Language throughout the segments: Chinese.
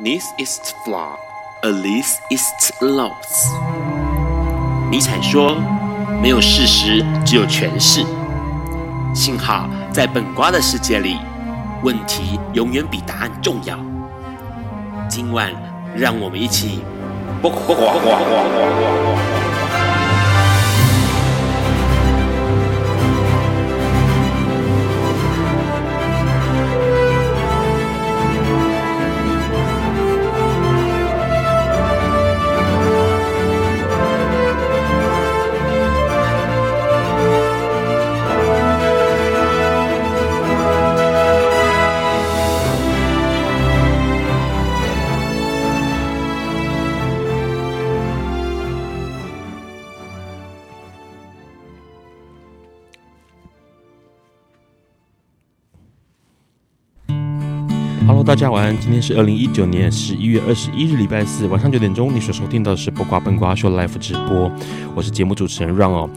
This is flaw, a least it's loss。尼采说：“没有事实，只有诠释。”幸好在本瓜的世界里，问题永远比答案重要。今晚，让我们一起。大家晚安，今天是二零一九年十一月二十一日，礼拜四晚上九点钟，你所收听到的是《不瓜笨瓜秀》Live 直播，我是节目主持人 Ron 哦。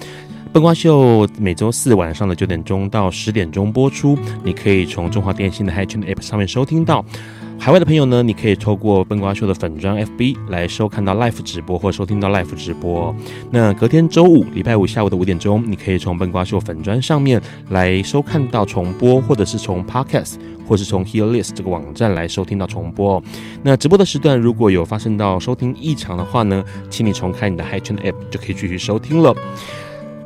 笨瓜秀每周四晚上的九点钟到十点钟播出，你可以从中华电信的 HiTune App 上面收听到。海外的朋友呢，你可以透过笨瓜秀的粉砖 FB 来收看到 Live 直播或收听到 Live 直播。那隔天周五，礼拜五下午的五点钟，你可以从笨瓜秀粉砖上面来收看到重播，或者是从 Podcast 或是从 Hearlist 这个网站来收听到重播。那直播的时段如果有发生到收听异常的话呢，请你重开你的 HiTune App 就可以继续收听了。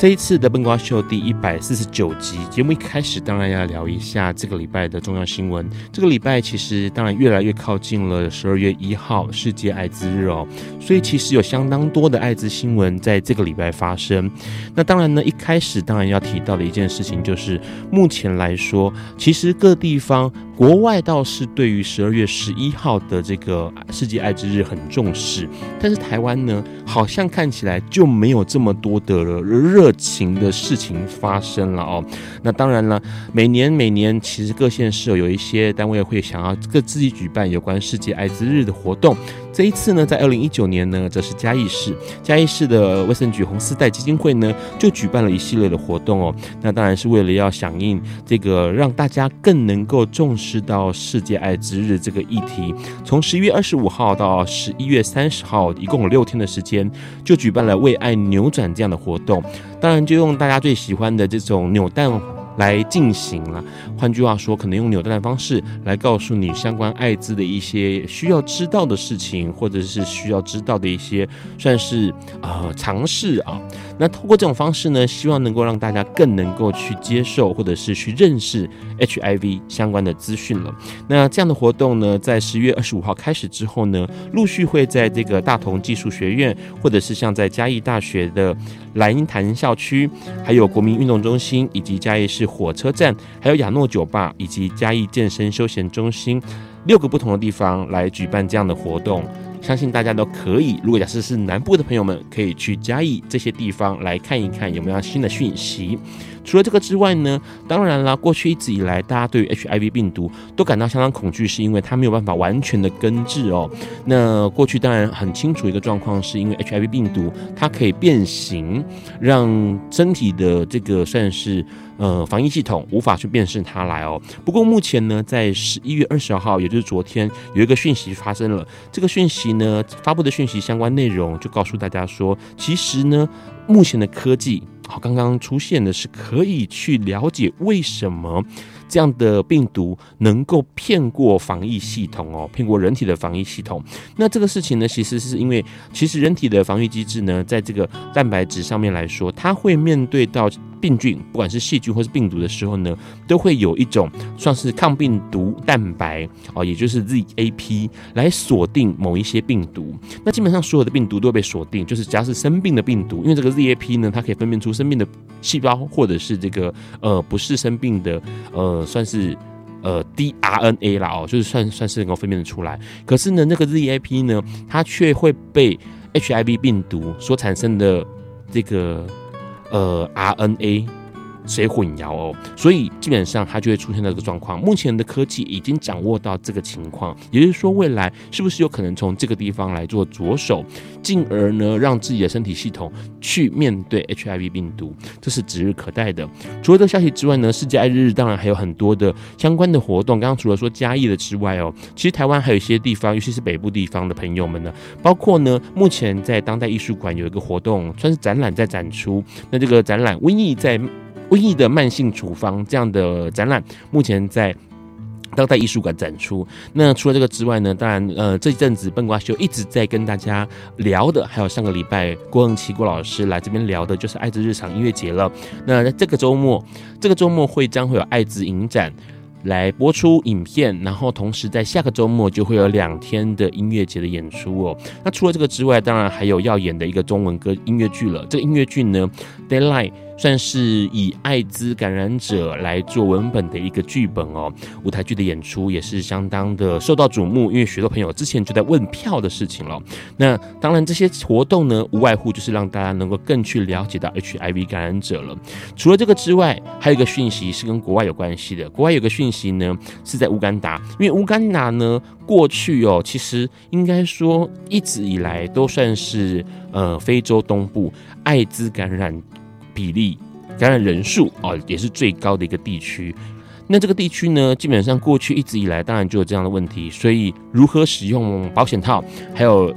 这一次的笨瓜秀第一百四十九集节目一开始，当然要聊一下这个礼拜的重要新闻。这个礼拜其实当然越来越靠近了十二月一号世界艾滋日哦，所以其实有相当多的艾滋新闻在这个礼拜发生。那当然呢，一开始当然要提到的一件事情就是，目前来说，其实各地方。国外倒是对于十二月十一号的这个世界艾滋日很重视，但是台湾呢，好像看起来就没有这么多的热情的事情发生了哦。那当然了，每年每年其实各县市有一些单位会想要各自己举办有关世界艾滋日的活动。这一次呢，在二零一九年呢，则是嘉义市嘉义市的卫生局红丝带基金会呢，就举办了一系列的活动哦。那当然是为了要响应这个，让大家更能够重视到世界艾滋日这个议题。从十一月二十五号到十一月三十号，一共有六天的时间，就举办了为爱扭转这样的活动。当然，就用大家最喜欢的这种扭蛋。来进行了，换句话说，可能用扭蛋的方式来告诉你相关艾滋的一些需要知道的事情，或者是需要知道的一些算是呃尝试啊。那通过这种方式呢，希望能够让大家更能够去接受，或者是去认识 HIV 相关的资讯了。那这样的活动呢，在十月二十五号开始之后呢，陆续会在这个大同技术学院，或者是像在嘉义大学的莱茵潭校区，还有国民运动中心，以及嘉义市火车站，还有亚诺酒吧，以及嘉义健身休闲中心六个不同的地方来举办这样的活动。相信大家都可以。如果假设是南部的朋友们，可以去嘉义这些地方来看一看有没有新的讯息。除了这个之外呢，当然啦，过去一直以来，大家对于 HIV 病毒都感到相当恐惧，是因为它没有办法完全的根治哦。那过去当然很清楚一个状况，是因为 HIV 病毒它可以变形，让身体的这个算是呃防疫系统无法去辨识它来哦。不过目前呢，在十一月二十号，也就是昨天，有一个讯息发生了。这个讯息呢，发布的讯息相关内容就告诉大家说，其实呢，目前的科技。好，刚刚出现的是可以去了解为什么这样的病毒能够骗过防疫系统哦，骗过人体的防疫系统。那这个事情呢，其实是因为其实人体的防御机制呢，在这个蛋白质上面来说，它会面对到。病菌，不管是细菌或是病毒的时候呢，都会有一种算是抗病毒蛋白哦，也就是 ZAP 来锁定某一些病毒。那基本上所有的病毒都会被锁定，就是只要是生病的病毒，因为这个 ZAP 呢，它可以分辨出生病的细胞或者是这个呃不是生病的呃算是呃，DRNA 啦哦，就是算算是能够分辨得出来。可是呢，那个 ZAP 呢，它却会被 HIV 病毒所产生的这个。呃，RNA 谁混淆哦，所以基本上它就会出现这个状况。目前的科技已经掌握到这个情况，也就是说，未来是不是有可能从这个地方来做着手，进而呢让自己的身体系统去面对 HIV 病毒，这是指日可待的。除了这消息之外呢，世界爱日日当然还有很多的相关的活动。刚刚除了说嘉义的之外哦，其实台湾还有一些地方，尤其是北部地方的朋友们呢，包括呢目前在当代艺术馆有一个活动，算是展览在展出。那这个展览瘟疫在。瘟疫的慢性处方这样的展览，目前在当代艺术馆展出。那除了这个之外呢，当然，呃，这一阵子笨瓜秀一直在跟大家聊的，还有上个礼拜郭恩奇郭老师来这边聊的，就是爱滋日常音乐节了。那这个周末，这个周末会将会有爱滋影展。来播出影片，然后同时在下个周末就会有两天的音乐节的演出哦。那除了这个之外，当然还有要演的一个中文歌音乐剧了。这个音乐剧呢，Deadline 算是以艾滋感染者来做文本的一个剧本哦。舞台剧的演出也是相当的受到瞩目，因为许多朋友之前就在问票的事情了。那当然这些活动呢，无外乎就是让大家能够更去了解到 HIV 感染者了。除了这个之外，还有一个讯息是跟国外有关系的。国外有个讯息呢，是在乌干达，因为乌干达呢，过去哦，其实应该说一直以来都算是呃非洲东部艾滋感染。比例感染人数啊，也是最高的一个地区。那这个地区呢，基本上过去一直以来，当然就有这样的问题。所以，如何使用保险套，还有。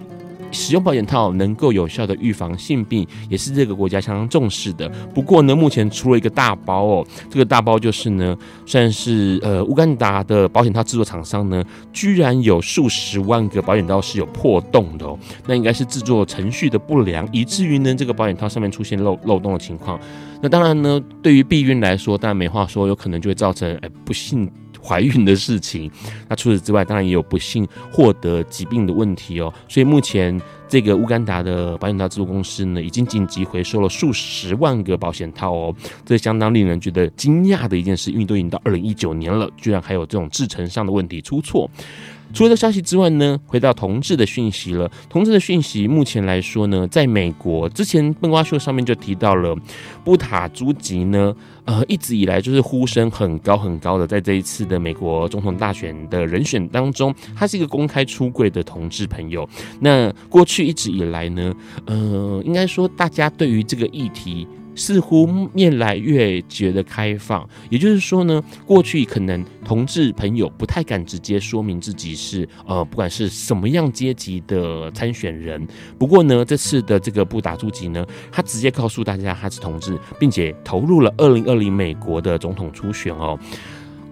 使用保险套能够有效的预防性病，也是这个国家相当重视的。不过呢，目前出了一个大包哦，这个大包就是呢，算是呃乌干达的保险套制作厂商呢，居然有数十万个保险套是有破洞的哦，那应该是制作程序的不良，以至于呢这个保险套上面出现漏漏洞的情况。那当然呢，对于避孕来说，当然没话说，有可能就会造成哎不幸。怀孕的事情，那除此之外，当然也有不幸获得疾病的问题哦。所以目前这个乌干达的保险套制作公司呢，已经紧急回收了数十万个保险套哦，这相当令人觉得惊讶的一件事，因为都已经到二零一九年了，居然还有这种制成上的问题出错。除了这消息之外呢，回到同志的讯息了。同志的讯息目前来说呢，在美国之前笨瓜秀上面就提到了，布塔朱吉呢，呃，一直以来就是呼声很高很高的，在这一次的美国总统大选的人选当中，他是一个公开出柜的同志朋友。那过去一直以来呢，呃，应该说大家对于这个议题。似乎越来越觉得开放，也就是说呢，过去可能同志朋友不太敢直接说明自己是呃，不管是什么样阶级的参选人。不过呢，这次的这个布达朱吉呢，他直接告诉大家他是同志，并且投入了二零二零美国的总统初选哦。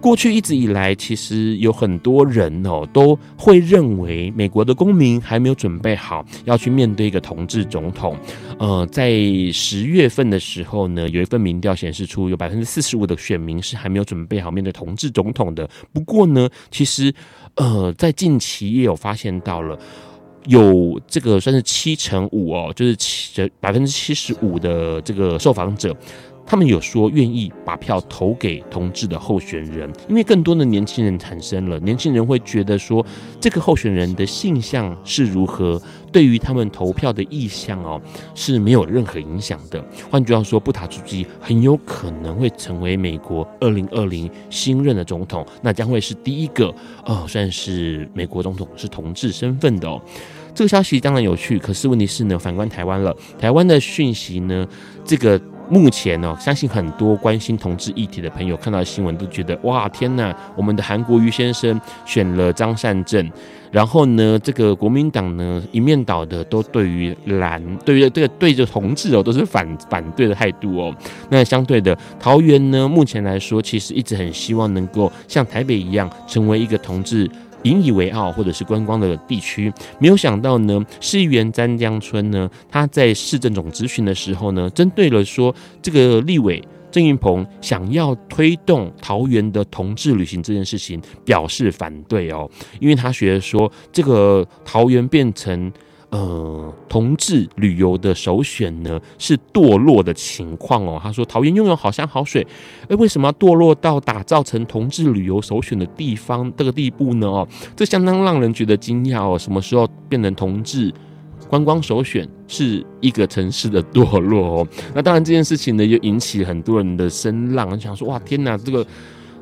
过去一直以来，其实有很多人哦，都会认为美国的公民还没有准备好要去面对一个同志总统。呃，在十月份的时候呢，有一份民调显示出有百分之四十五的选民是还没有准备好面对同志总统的。不过呢，其实呃，在近期也有发现到了，有这个算是七成五哦，就是七百分之七十五的这个受访者。他们有说愿意把票投给同志的候选人，因为更多的年轻人产生了，年轻人会觉得说这个候选人的性向是如何，对于他们投票的意向哦是没有任何影响的。换句话说，布塔朱基很有可能会成为美国二零二零新任的总统，那将会是第一个哦算是美国总统是同志身份的哦。这个消息当然有趣，可是问题是呢，反观台湾了，台湾的讯息呢，这个。目前、哦，相信很多关心同志议题的朋友看到新闻都觉得哇天呐，我们的韩国瑜先生选了张善政，然后呢，这个国民党呢一面倒的都对于蓝，对于这个对着同志哦都是反反对的态度哦。那相对的，桃园呢，目前来说其实一直很希望能够像台北一样成为一个同志。引以为傲，或者是观光的地区，没有想到呢，市议员詹江村呢，他在市政总咨询的时候呢，针对了说这个立委郑运鹏想要推动桃园的同志旅行这件事情，表示反对哦，因为他觉得说这个桃园变成。呃，同志旅游的首选呢是堕落的情况哦。他说，桃园拥有好山好水，哎，为什么要堕落到打造成同志旅游首选的地方这个地步呢？哦，这相当让人觉得惊讶哦。什么时候变成同志观光首选是一个城市的堕落哦。那当然这件事情呢，又引起很多人的声浪，想说哇天哪，这个。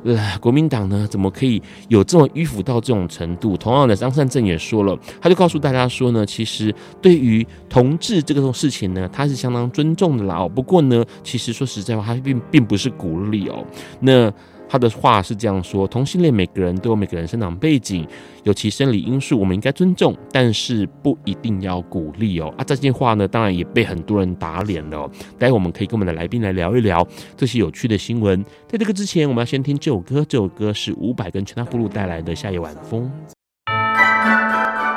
呃，国民党呢，怎么可以有这么迂腐到这种程度？同样的，张善政也说了，他就告诉大家说呢，其实对于同志这个事情呢，他是相当尊重的啦。哦，不过呢，其实说实在话，他并并不是鼓励哦。那。他的话是这样说：同性恋每个人都有每个人生长背景，有其生理因素，我们应该尊重，但是不一定要鼓励哦。啊，这些话呢，当然也被很多人打脸了。待会我们可以跟我们的来宾来聊一聊这些有趣的新闻。在这个之前，我们要先听这首歌，这首歌是伍佰跟全家福路带来的《夏夜晚风》。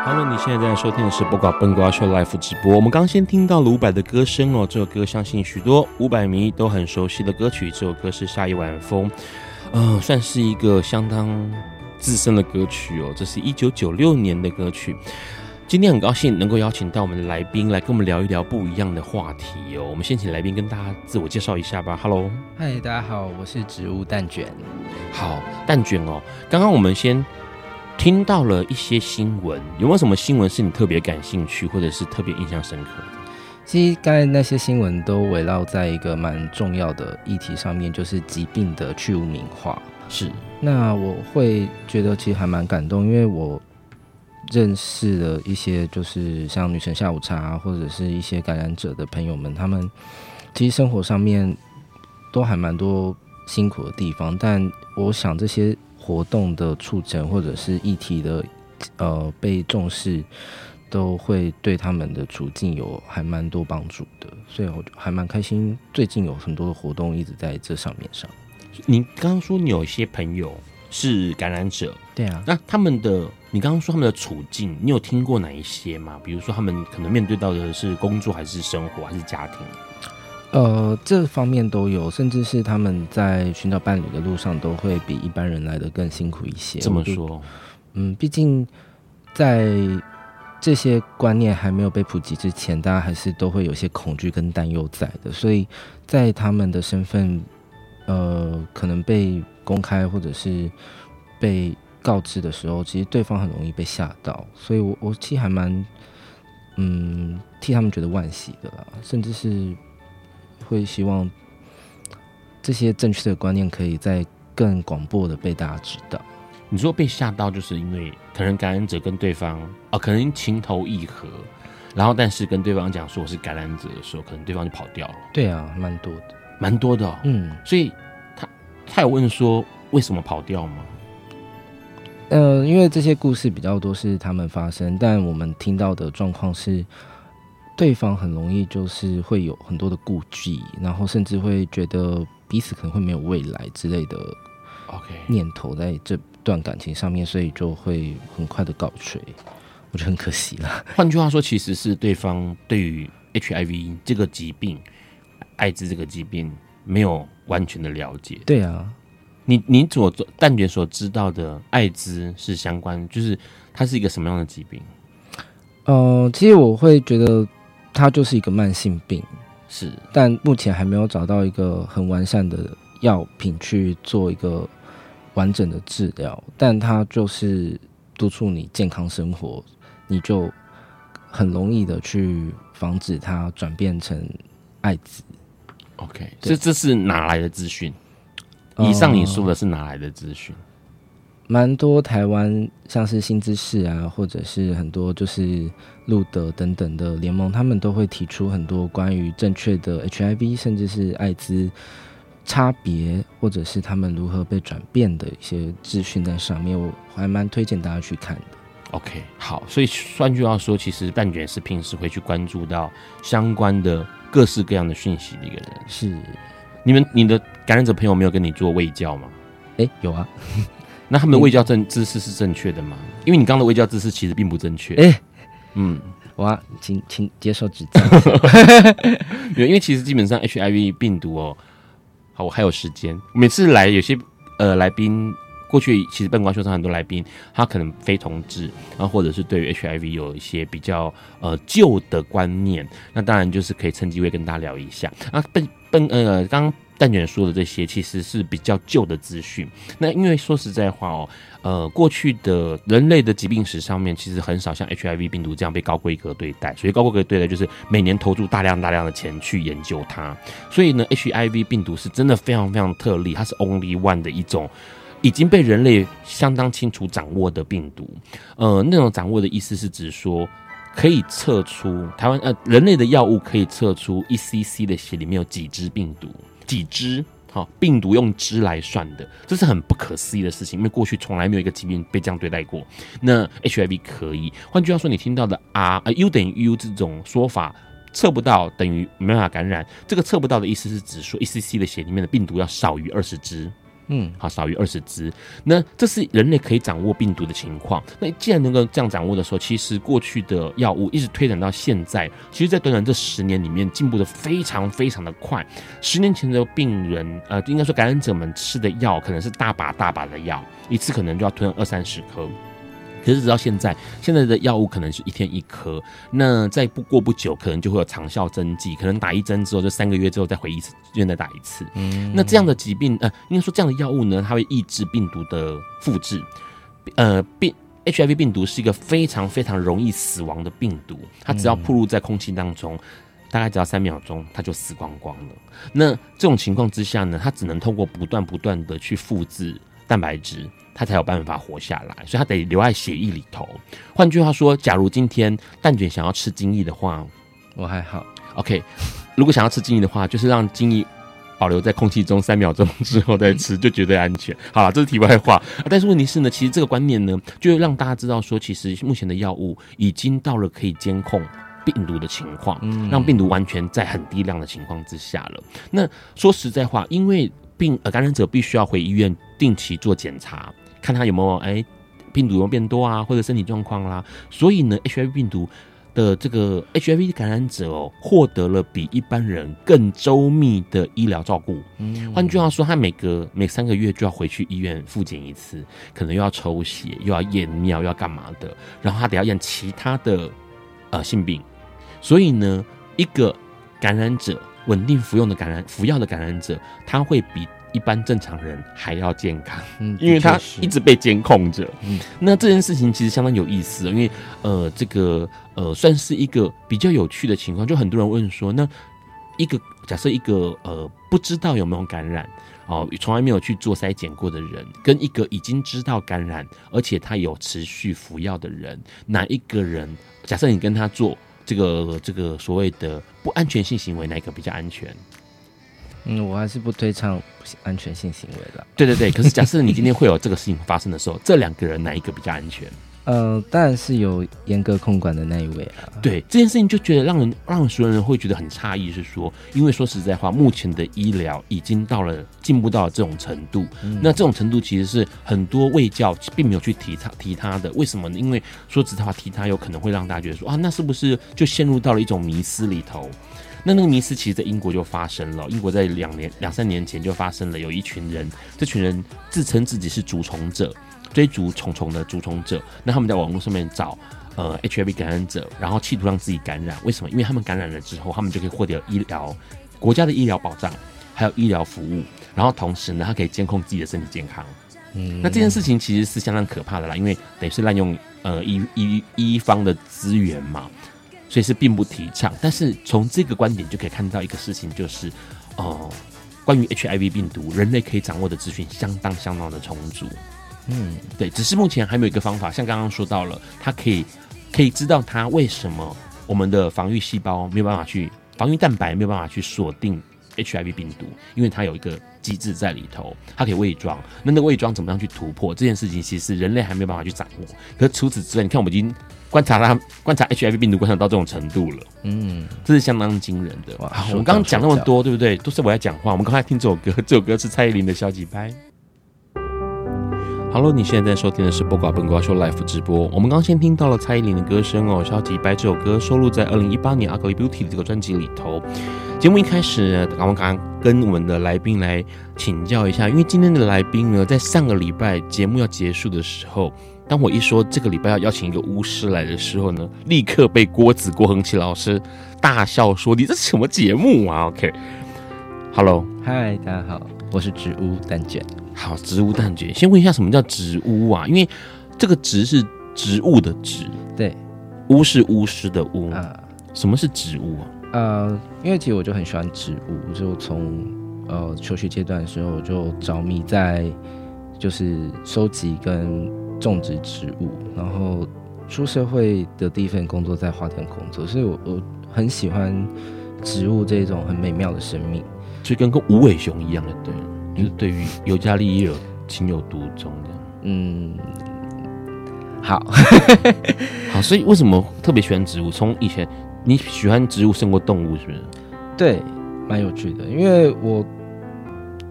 Hello，，你现在在收听的是《不瓜笨瓜秀》Live 直播。我们刚先听到了伍佰的歌声哦，这首歌相信许多伍佰迷都很熟悉的歌曲。这首歌是《夏夜晚风》。呃，算是一个相当资深的歌曲哦。这是一九九六年的歌曲。今天很高兴能够邀请到我们的来宾来跟我们聊一聊不一样的话题哦。我们先请来宾跟大家自我介绍一下吧。Hello，嗨，大家好，我是植物蛋卷。好，蛋卷哦。刚刚我们先听到了一些新闻，有没有什么新闻是你特别感兴趣，或者是特别印象深刻的？其实刚才那些新闻都围绕在一个蛮重要的议题上面，就是疾病的去污名化。是，那我会觉得其实还蛮感动，因为我认识了一些就是像女神下午茶或者是一些感染者的朋友们，他们其实生活上面都还蛮多辛苦的地方，但我想这些活动的促成或者是议题的呃被重视。都会对他们的处境有还蛮多帮助的，所以我还蛮开心。最近有很多的活动一直在这上面上。你刚刚说你有一些朋友是感染者，对啊，那他们的你刚刚说他们的处境，你有听过哪一些吗？比如说他们可能面对到的是工作，还是生活，还是家庭？呃，这方面都有，甚至是他们在寻找伴侣的路上，都会比一般人来的更辛苦一些。这么说，嗯，毕竟在。这些观念还没有被普及之前，大家还是都会有些恐惧跟担忧在的，所以在他们的身份，呃，可能被公开或者是被告知的时候，其实对方很容易被吓到，所以我我其实还蛮，嗯，替他们觉得惋惜的啦，甚至是会希望这些正确的观念可以在更广播的被大家知道。你说被吓到，就是因为可能感染者跟对方哦，可能情投意合，然后但是跟对方讲说我是感染者的时候，可能对方就跑掉了。对啊，蛮多的，蛮多的哦。嗯，所以他他有问说为什么跑掉吗？呃，因为这些故事比较多是他们发生，但我们听到的状况是，对方很容易就是会有很多的顾忌，然后甚至会觉得彼此可能会没有未来之类的。OK，念头在这。段感情上面，所以就会很快的告吹，我觉得很可惜了。换句话说，其实是对方对于 HIV 这个疾病、艾滋这个疾病没有完全的了解。对啊，你你所但觉所知道的艾滋是相关，就是它是一个什么样的疾病？呃，其实我会觉得它就是一个慢性病，是，但目前还没有找到一个很完善的药品去做一个。完整的治疗，但它就是督促你健康生活，你就很容易的去防止它转变成艾滋。OK，这这是哪来的资讯？以上你说的是哪来的资讯？蛮、呃、多台湾像是新知识啊，或者是很多就是路德等等的联盟，他们都会提出很多关于正确的 HIV，甚至是艾滋。差别，或者是他们如何被转变的一些资讯在上面，我还蛮推荐大家去看的。OK，好，所以换句话说，其实蛋卷是平时会去关注到相关的各式各样的讯息的一个人。是，你们你的感染者朋友没有跟你做卫教吗？哎、欸，有啊。那他们的卫教正姿势是正确的吗？因为你刚刚的卫教姿势其实并不正确。哎、欸，嗯，哇，请请接受指教。因为其实基本上 HIV 病毒哦。好，我还有时间。每次来有些呃来宾，过去其实笨瓜秀上很多来宾，他可能非同志，然后或者是对于 HIV 有一些比较呃旧的观念，那当然就是可以趁机会跟大家聊一下。啊，笨笨呃，刚蛋卷说的这些其实是比较旧的资讯。那因为说实在话哦，呃，过去的人类的疾病史上面，其实很少像 HIV 病毒这样被高规格对待。所以高规格对待就是每年投注大量大量的钱去研究它。所以呢，HIV 病毒是真的非常非常特例，它是 only one 的一种已经被人类相当清楚掌握的病毒。呃，那种掌握的意思是指说。可以测出台湾呃人类的药物可以测出一 cc 的血里面有几只病毒，几只好病毒用支来算的，这是很不可思议的事情，因为过去从来没有一个疾病被这样对待过。那 HIV 可以，换句话说，你听到的 R 呃 U 等于 U 这种说法测不到等于没办法感染，这个测不到的意思是指说一 cc 的血里面的病毒要少于二十只。嗯，好，少于二十只。那这是人类可以掌握病毒的情况。那既然能够这样掌握的时候，其实过去的药物一直推展到现在，其实，在短短这十年里面，进步的非常非常的快。十年前的病人，呃，应该说感染者们吃的药，可能是大把大把的药，一次可能就要吞二三十颗。可是直到现在，现在的药物可能是一天一颗，那再不过不久，可能就会有长效针剂，可能打一针之后，就三个月之后再回一次，又再打一次。嗯，那这样的疾病，呃，应该说这样的药物呢，它会抑制病毒的复制。呃，病 HIV 病毒是一个非常非常容易死亡的病毒，它只要暴露在空气当中，大概只要三秒钟，它就死光光了。那这种情况之下呢，它只能通过不断不断的去复制蛋白质。它才有办法活下来，所以它得留在血液里头。换句话说，假如今天蛋卷想要吃精液的话，我还好。OK，如果想要吃精液的话，就是让精液保留在空气中三秒钟之后再吃，就绝对安全。好了，这是题外话。但是问题是呢，其实这个观念呢，就让大家知道说，其实目前的药物已经到了可以监控病毒的情况，让病毒完全在很低量的情况之下了。那说实在话，因为病呃感染者必须要回医院定期做检查。看他有没有哎、欸，病毒有变多啊，或者身体状况啦。所以呢，HIV 病毒的这个 HIV 感染者哦，获得了比一般人更周密的医疗照顾。嗯，换句话说，他每隔每三个月就要回去医院复检一次，可能又要抽血，又要验尿，又要干嘛的。然后他得要验其他的呃性病。所以呢，一个感染者稳定服用的感染服药的感染者，他会比。一般正常人还要健康，嗯，因为他一直被监控着。嗯，那这件事情其实相当有意思，因为呃，这个呃，算是一个比较有趣的情况。就很多人问说，那一个假设一个呃不知道有没有感染哦，从来没有去做筛检过的人，跟一个已经知道感染而且他有持续服药的人，哪一个人？假设你跟他做这个这个所谓的不安全性行为，哪一个比较安全？嗯，我还是不推倡安全性行为的。对对对，可是假设你今天会有这个事情发生的时候，这两个人哪一个比较安全？呃，当然是有严格控管的那一位啊。对这件事情，就觉得让人让所有人会觉得很诧异，是说，因为说实在话，目前的医疗已经到了进步到了这种程度，嗯、那这种程度其实是很多卫教并没有去提他提他的，为什么呢？因为说实在话，提他有可能会让大家觉得说啊，那是不是就陷入到了一种迷思里头？那那个迷思其实，在英国就发生了。英国在两年、两三年前就发生了，有一群人，这群人自称自己是主从者，追逐虫虫的逐虫者。那他们在网络上面找呃 HIV 感染者，然后企图让自己感染。为什么？因为他们感染了之后，他们就可以获得医疗国家的医疗保障，还有医疗服务。然后同时呢，他可以监控自己的身体健康。嗯，那这件事情其实是相当可怕的啦，因为等于是滥用呃医医医方的资源嘛。所以是并不提倡，但是从这个观点就可以看到一个事情，就是，哦、呃，关于 HIV 病毒，人类可以掌握的资讯相当相当的充足。嗯，对，只是目前还没有一个方法，像刚刚说到了，它可以可以知道它为什么我们的防御细胞没有办法去防御蛋白没有办法去锁定 HIV 病毒，因为它有一个机制在里头，它可以伪装。那那个伪装怎么样去突破这件事情，其实人类还没有办法去掌握。可是除此之外，你看我们已经。观察它，观察 HIV 病毒观察到这种程度了，嗯，这是相当惊人的。哇，我们刚刚讲那么多，对不对？都是我在讲话。我们刚才听这首歌，这首歌是蔡依林的《消极掰》。Hello，你现在在收听的是《播瓜本瓜秀》Live 直播。我们刚先听到了蔡依林的歌声哦，《消极白》这首歌收录在二零一八年《Ugly Beauty》的这个专辑里头。节目一开始，我们刚刚跟我们的来宾来请教一下，因为今天的来宾呢，在上个礼拜节目要结束的时候。当我一说这个礼拜要邀请一个巫师来的时候呢，立刻被郭子郭恒奇老师大笑说：“你这是什么节目啊？”OK，Hello，嗨，大家好，我是植物蛋卷。好，植物蛋卷，先问一下什么叫植物啊？因为这个“植”是植物的“植”，对，“巫”是巫师的“巫”啊。什么是植物啊？呃，因为其实我就很喜欢植物，就从呃求学阶段的时候我就着迷在就是收集跟种植植物，然后出社会的第一份工作在花店工作，所以我我很喜欢植物这种很美妙的生命，所以跟个无尾熊一样的，对，就是对于尤加利叶情有独钟这样。嗯，好，好，所以为什么特别喜欢植物？从以前。你喜欢植物胜过动物是不是？对，蛮有趣的。因为我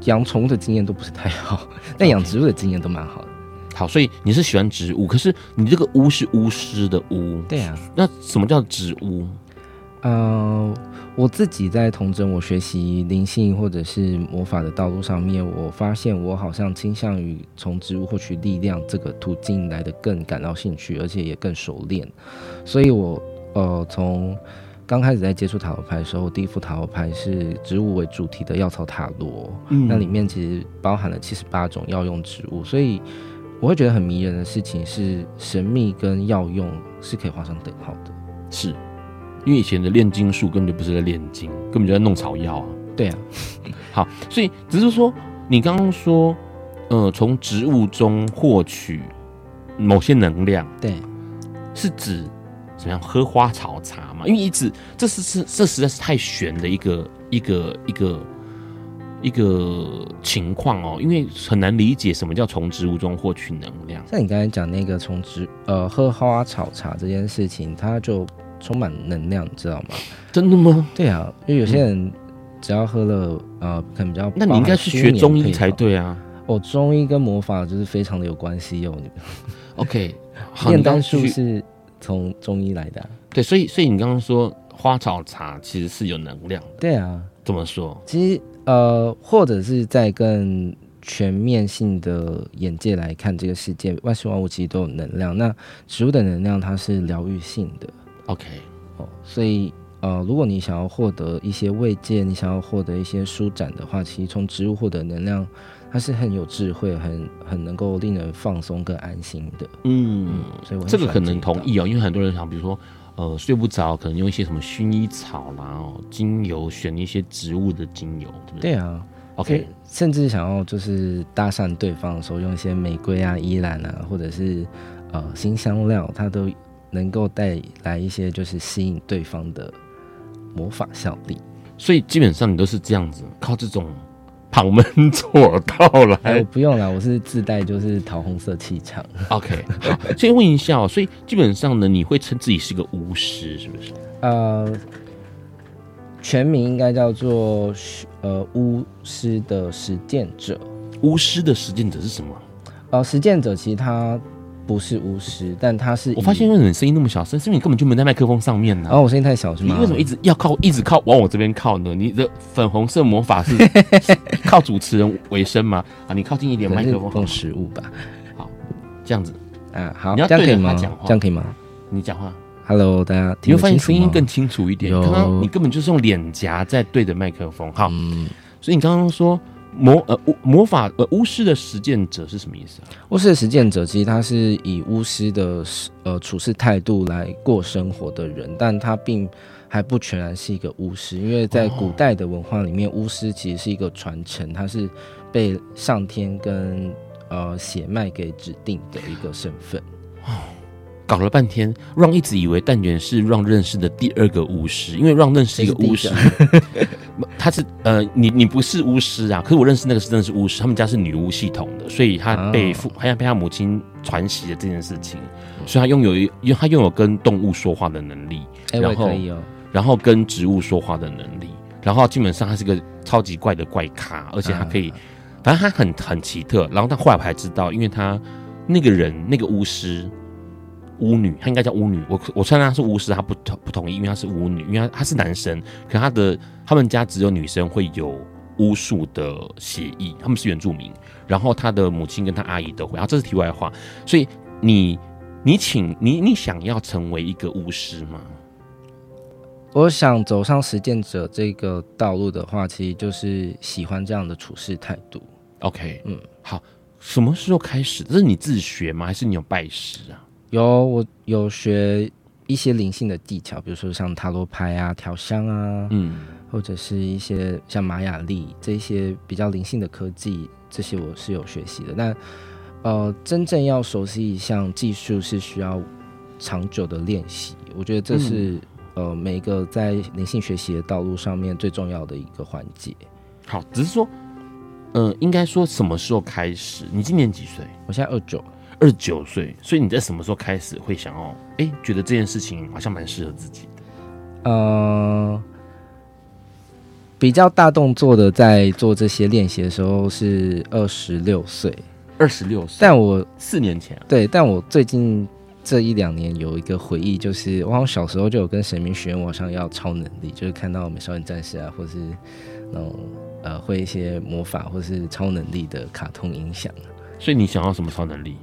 养宠物的经验都不是太好，但养植物的经验都蛮好的。好，所以你是喜欢植物，可是你这个巫是巫师的巫。对啊。那什么叫植物？呃，我自己在童真我学习灵性或者是魔法的道路上面，我发现我好像倾向于从植物获取力量这个途径来的更感到兴趣，而且也更熟练。所以我。呃，从刚开始在接触塔罗牌的时候，第一副塔罗牌是植物为主题的药草塔罗，嗯，那里面其实包含了七十八种药用植物，所以我会觉得很迷人的事情是神秘跟药用是可以画上等号的，是因为以前的炼金术根本就不是在炼金，根本就在弄草药啊。对啊，好，所以只是说你刚刚说，呃，从植物中获取某些能量，对，是指。怎么样喝花草茶嘛？因为一直这是是这实在是太玄的一个一个一个一个情况哦，因为很难理解什么叫从植物中获取能量。像你刚才讲那个从植呃喝花草茶这件事情，它就充满能量，你知道吗？真的吗？对啊，因为有些人只要喝了呃，可能比较那你应该是学中医才对啊。哦，中医跟魔法就是非常的有关系哦。OK，炼丹术是。从中医来的、啊，对，所以所以你刚刚说花草茶其实是有能量的，对啊，怎么说？其实呃，或者是在更全面性的眼界来看这个世界，万事万物其实都有能量。那植物的能量它是疗愈性的，OK，哦，所以呃，如果你想要获得一些慰藉，你想要获得一些舒展的话，其实从植物获得能量。它是很有智慧，很很能够令人放松跟安心的。嗯，嗯，所以我这个可能同意哦，因为很多人想，比如说，呃，睡不着，可能用一些什么薰衣草啦、哦，精油，选一些植物的精油，对不对？对啊，OK，甚至想要就是搭讪对方的时候，用一些玫瑰啊、依兰啊，或者是呃新香料，它都能够带来一些就是吸引对方的魔法效力。所以基本上你都是这样子，靠这种。旁门左道来，哎，我不用了，我是自带就是桃红色气场。OK，好，先问一下哦，所以基本上呢，你会称自己是个巫师，是不是？呃，全名应该叫做呃巫师的实践者。巫师的实践者是什么？呃，实践者其实他。不是巫师，但他是。我发现为什么你声音那么小声？是因为你根本就没在麦克风上面呢、啊。哦、我声音太小是吗？你为什么一直要靠，一直靠往我这边靠呢？你的粉红色魔法是靠主持人为生吗？啊，你靠近一点麦克风。放食物吧。好，这样子啊，好，你要对着他讲话，这样可以吗？你讲话。Hello，大家，你会发现声音更清楚一点。刚刚你根本就是用脸颊在对着麦克风。好，嗯、所以你刚刚说。魔呃巫魔法呃巫师的实践者是什么意思啊？巫师的实践者其实他是以巫师的呃处事态度来过生活的人，但他并还不全然是一个巫师，因为在古代的文化里面，哦、巫师其实是一个传承，他是被上天跟呃血脉给指定的一个身份。搞了半天，Ron 一直以为蛋卷是 Ron 认识的第二个巫师，因为 Ron 认识一个巫师，他是呃，你你不是巫师啊，可是我认识那个是真的是巫师，他们家是女巫系统的，所以他被父好像被他母亲传习了这件事情，所以他拥有一，因为他拥有跟动物说话的能力，然后然后跟植物说话的能力，然后基本上他是个超级怪的怪咖，而且他可以，反正他很很奇特，然后他后来我还知道，因为他那个人那个巫师。巫女，她应该叫巫女。我我称她是巫师，她不同不同意，因为她是巫女，因为她是男生。可她的他们家只有女生会有巫术的协议，他们是原住民。然后她的母亲跟她阿姨都会。然后这是题外话。所以你你请你你想要成为一个巫师吗？我想走上实践者这个道路的话，其实就是喜欢这样的处事态度。OK，嗯，好，什么时候开始？这是你自学吗？还是你有拜师啊？有，我有学一些灵性的技巧，比如说像塔罗牌啊、调香啊，嗯，或者是一些像玛雅历这些比较灵性的科技，这些我是有学习的。但呃，真正要熟悉一项技术是需要长久的练习。我觉得这是、嗯。呃，每一个在灵性学习的道路上面最重要的一个环节。好，只是说，呃，应该说什么时候开始？你今年几岁？我现在二九，二九岁。所以你在什么时候开始会想要，哎，觉得这件事情好像蛮适合自己的？呃，比较大动作的在做这些练习的时候是二十六岁，二十六岁。但我四年前，对，但我最近。这一两年有一个回忆，就是我好像小时候就有跟神明许愿，我想要超能力，就是看到美少女战士啊，或是那种呃会一些魔法或是超能力的卡通影响。所以你想要什么超能力？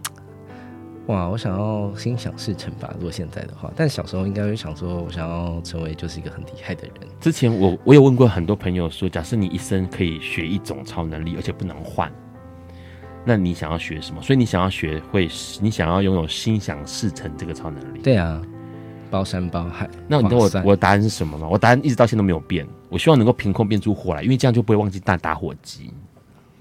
哇，我想要心想事成吧，如果现在的话。但小时候应该会想说，我想要成为就是一个很厉害的人。之前我我有问过很多朋友说，假设你一生可以学一种超能力，而且不能换。那你想要学什么？所以你想要学会，你想要拥有心想事成这个超能力？对啊，包山包海。那你知道我我的答案是什么吗？我答案一直到现在都没有变。我希望能够凭空变出火来，因为这样就不会忘记带打火机。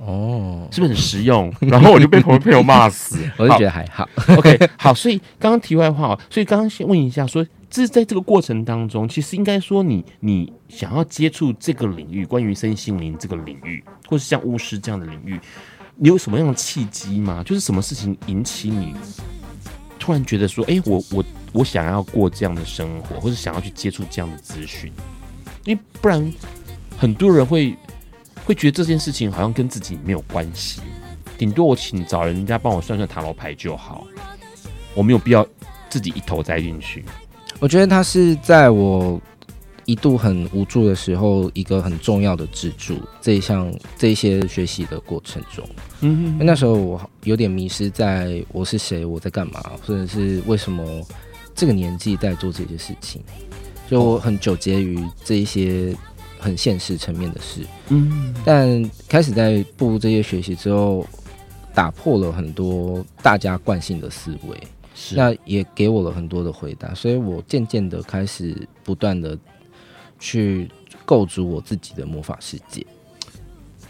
哦，是不是很实用？然后我就被朋友朋友骂死。我就觉得还好。OK，好。所以刚刚题外话，所以刚刚先问一下说，说这是在这个过程当中，其实应该说你你想要接触这个领域，关于身心灵这个领域，或是像巫师这样的领域。你有什么样的契机吗？就是什么事情引起你突然觉得说，哎、欸，我我我想要过这样的生活，或者想要去接触这样的资讯？因为不然，很多人会会觉得这件事情好像跟自己没有关系，顶多我请找人家帮我算算塔罗牌就好，我没有必要自己一头栽进去。我觉得他是在我。一度很无助的时候，一个很重要的支柱。这一项这一些学习的过程中，嗯哼，因为那时候我有点迷失在我是谁，我在干嘛，或者是为什么这个年纪在做这些事情，所以我很纠结于这一些很现实层面的事。嗯，但开始在步入这些学习之后，打破了很多大家惯性的思维，是，那也给我了很多的回答，所以我渐渐的开始不断的。去构筑我自己的魔法世界，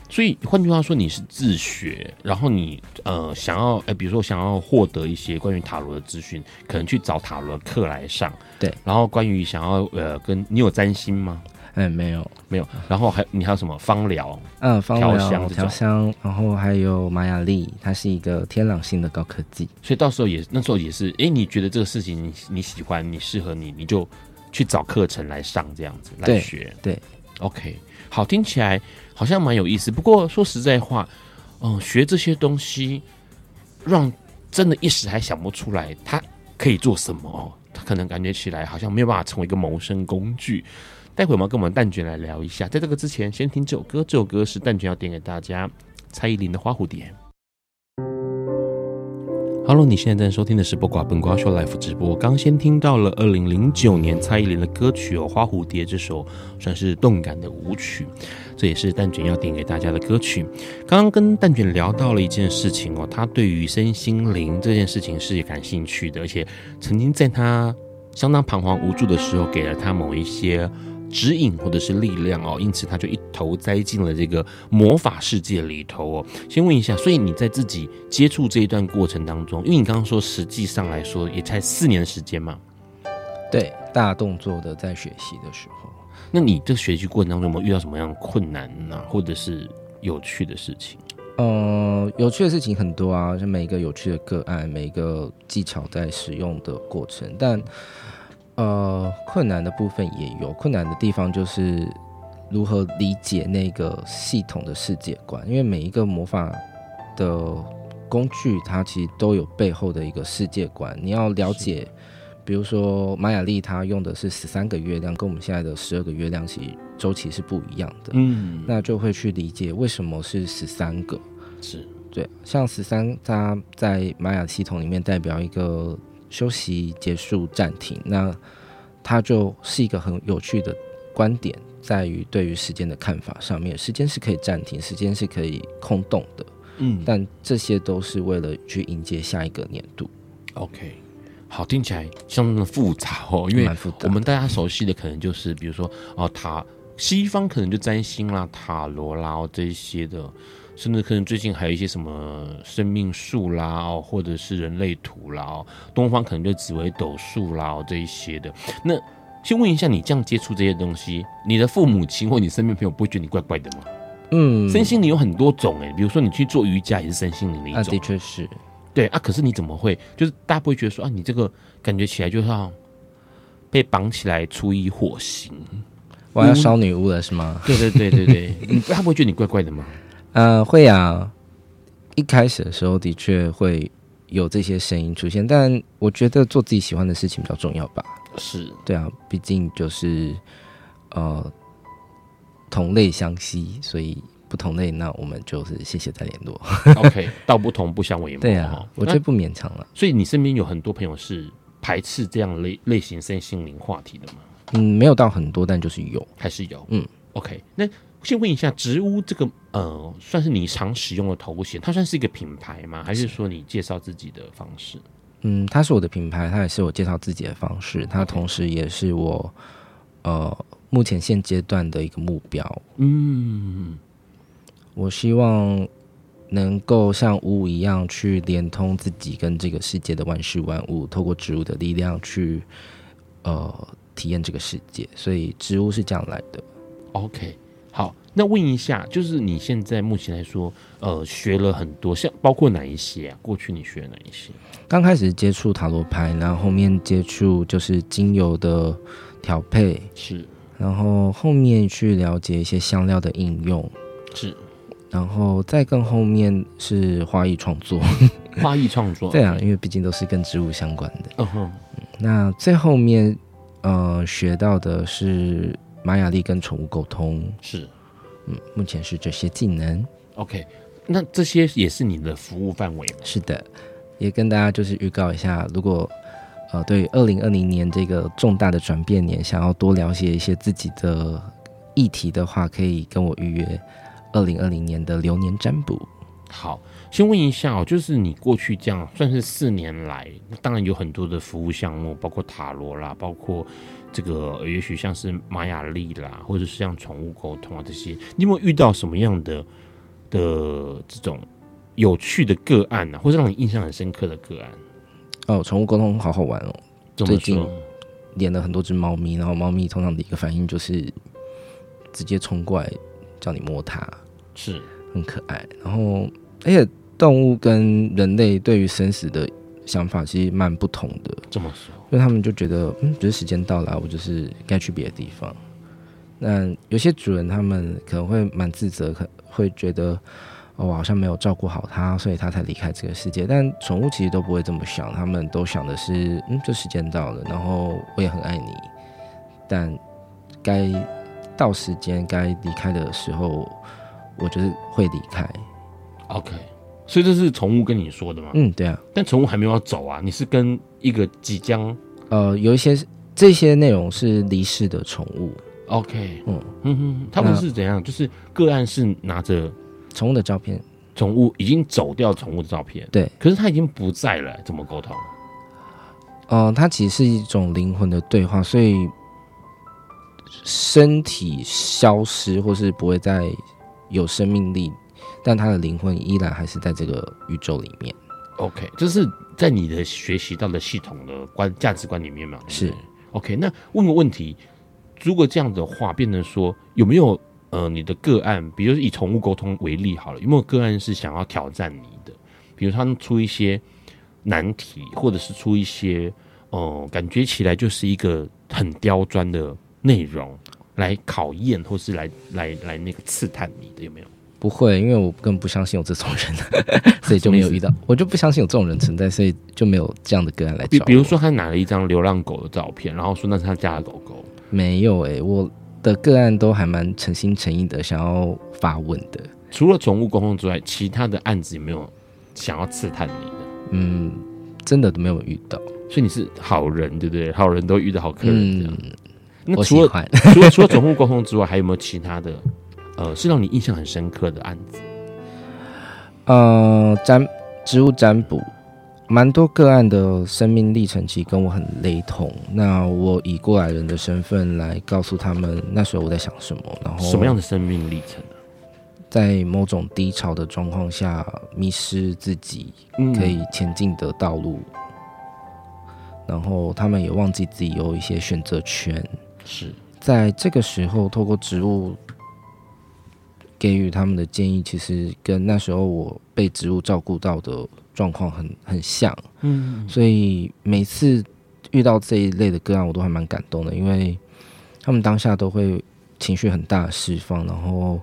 所以换句话说，你是自学，然后你呃想要哎、欸，比如说想要获得一些关于塔罗的资讯，可能去找塔罗课来上。对，然后关于想要呃跟你有占星吗？哎、嗯，没有，没有。然后还你还有什么芳疗？嗯，芳疗、调香、调香，然后还有玛雅历，它是一个天朗星的高科技。所以到时候也那时候也是，哎、欸，你觉得这个事情你你喜欢，你适合你，你就。去找课程来上，这样子来学。对，对，OK，好，听起来好像蛮有意思。不过说实在话，嗯，学这些东西，让真的一时还想不出来，它可以做什么哦？它可能感觉起来好像没有办法成为一个谋生工具。待会我们跟我们蛋卷来聊一下。在这个之前，先听这首歌。这首歌是蛋卷要点给大家，蔡依林的《花蝴蝶》。Hello，你现在在收听的是《播瓜本瓜秀》Live 直播。刚先听到了二零零九年蔡依林的歌曲哦，《花蝴蝶》这首算是动感的舞曲，这也是蛋卷要点给大家的歌曲。刚刚跟蛋卷聊到了一件事情哦，他对于身心灵这件事情是感兴趣的，而且曾经在他相当彷徨无助的时候，给了他某一些。指引或者是力量哦，因此他就一头栽进了这个魔法世界里头哦。先问一下，所以你在自己接触这一段过程当中，因为你刚刚说实际上来说也才四年的时间嘛，对，大动作的在学习的时候，那你这个学习过程当中有没有遇到什么样的困难呢？或者是有趣的事情？呃，有趣的事情很多啊，就每一个有趣的个案，每一个技巧在使用的过程，但。呃，困难的部分也有，困难的地方就是如何理解那个系统的世界观，因为每一个魔法的工具，它其实都有背后的一个世界观。你要了解，比如说玛雅历，它用的是十三个月亮，跟我们现在的十二个月亮其实周期是不一样的。嗯，那就会去理解为什么是十三个。是对，像十三，它在玛雅系统里面代表一个。休息结束暂停，那它就是一个很有趣的观点，在于对于时间的看法上面，时间是可以暂停，时间是可以空洞的，嗯，但这些都是为了去迎接下一个年度。OK，好，听起来相当的复杂哦，因为我们大家熟悉的可能就是，比如说哦，塔西方可能就占星啦、塔罗啦这些的。甚至可能最近还有一些什么生命树啦，哦，或者是人类图啦，哦，东方可能就紫微斗数啦，哦，这一些的。那先问一下，你这样接触这些东西，你的父母亲或你身边朋友不会觉得你怪怪的吗？嗯，身心灵有很多种哎，比如说你去做瑜伽也是身心灵的一种，啊、的确是。对啊，可是你怎么会？就是大家不会觉得说啊，你这个感觉起来就像被绑起来处以火星，我要烧女巫了是吗？对对对对对，你他不会觉得你怪怪的吗？呃，会啊，一开始的时候的确会有这些声音出现，但我觉得做自己喜欢的事情比较重要吧。是，对啊，毕竟就是呃同类相吸，所以不同类，那我们就是谢谢再联络。OK，道不同不相为谋。对啊，我觉得不勉强了。所以你身边有很多朋友是排斥这样类类型身心灵话题的吗？嗯，没有到很多，但就是有，还是有。嗯，OK，那。先问一下，植屋这个呃，算是你常使用的头衔，它算是一个品牌吗？还是说你介绍自己的方式？嗯，它是我的品牌，它也是我介绍自己的方式，它同时也是我呃目前现阶段的一个目标。嗯，我希望能够像五五一样去连通自己跟这个世界的万事万物，透过植物的力量去呃体验这个世界，所以植物是这样来的。OK。好，那问一下，就是你现在目前来说，呃，学了很多，像包括哪一些啊？过去你学了哪一些？刚开始接触塔罗牌，然后后面接触就是精油的调配，是，然后后面去了解一些香料的应用，是，然后再更后面是花艺创作，花艺创作，对啊，因为毕竟都是跟植物相关的。嗯哼，那最后面呃学到的是。玛雅历跟宠物沟通是，嗯，目前是这些技能。OK，那这些也是你的服务范围吗？是的，也跟大家就是预告一下，如果呃对二零二零年这个重大的转变年，想要多了解一些自己的议题的话，可以跟我预约二零二零年的流年占卜。好，先问一下哦，就是你过去这样算是四年来，当然有很多的服务项目，包括塔罗啦，包括。这个也许像是玛雅历啦，或者是像宠物沟通啊这些，你有没有遇到什么样的的这种有趣的个案呢、啊？或者让你印象很深刻的个案？哦，宠物沟通好好玩哦！最近连了很多只猫咪，然后猫咪通常的一个反应就是直接冲过来叫你摸它，是很可爱。然后而且动物跟人类对于生死的想法其实蛮不同的。这么说。因为他们就觉得，嗯，觉得时间到了，我就是该去别的地方。那有些主人他们可能会蛮自责，可会觉得，哦，我好像没有照顾好它，所以它才离开这个世界。但宠物其实都不会这么想，他们都想的是，嗯，这时间到了，然后我也很爱你，但该到时间该离开的时候，我就是会离开。OK。所以这是宠物跟你说的吗？嗯，对啊。但宠物还没有要走啊，你是跟一个即将呃，有一些这些内容是离世的宠物。OK，嗯嗯哼，他们是怎样？就是个案是拿着宠物的照片，宠物已经走掉，宠物的照片。对，可是他已经不在了，怎么沟通？哦、呃，它其实是一种灵魂的对话，所以身体消失或是不会再有生命力。但他的灵魂依然还是在这个宇宙里面。OK，这是在你的学习到的系统的观价值观里面嘛？是 OK。那问个问题，如果这样的话，变成说有没有呃你的个案，比如以宠物沟通为例好了，有没有个案是想要挑战你的？比如他们出一些难题，或者是出一些呃感觉起来就是一个很刁钻的内容来考验，或是来来来那个刺探你的，有没有？不会，因为我根本不相信有这种人，所以就没有遇到。我就不相信有这种人存在，所以就没有这样的个案来找。比比如说，他拿了一张流浪狗的照片，然后说那是他家的狗狗。没有诶、欸，我的个案都还蛮诚心诚意的，想要发问的。除了宠物沟通之外，其他的案子有没有想要刺探你的？嗯，真的都没有遇到。所以你是好人，对不对？好人都遇到好客人这样。嗯，那除了除了除了宠物沟通之外，还有没有其他的？呃，是让你印象很深刻的案子？呃，占植物占卜，蛮多个案的生命历程其实跟我很雷同。那我以过来人的身份来告诉他们，那时候我在想什么，然后什么样的生命历程呢？在某种低潮的状况下，迷失自己可以前进的道路。嗯然后他们也忘记自己有一些选择权，是在这个时候透过植物给予他们的建议，其实跟那时候我被植物照顾到的状况很很像。嗯，所以每次遇到这一类的个案，我都还蛮感动的，因为他们当下都会情绪很大的释放，然后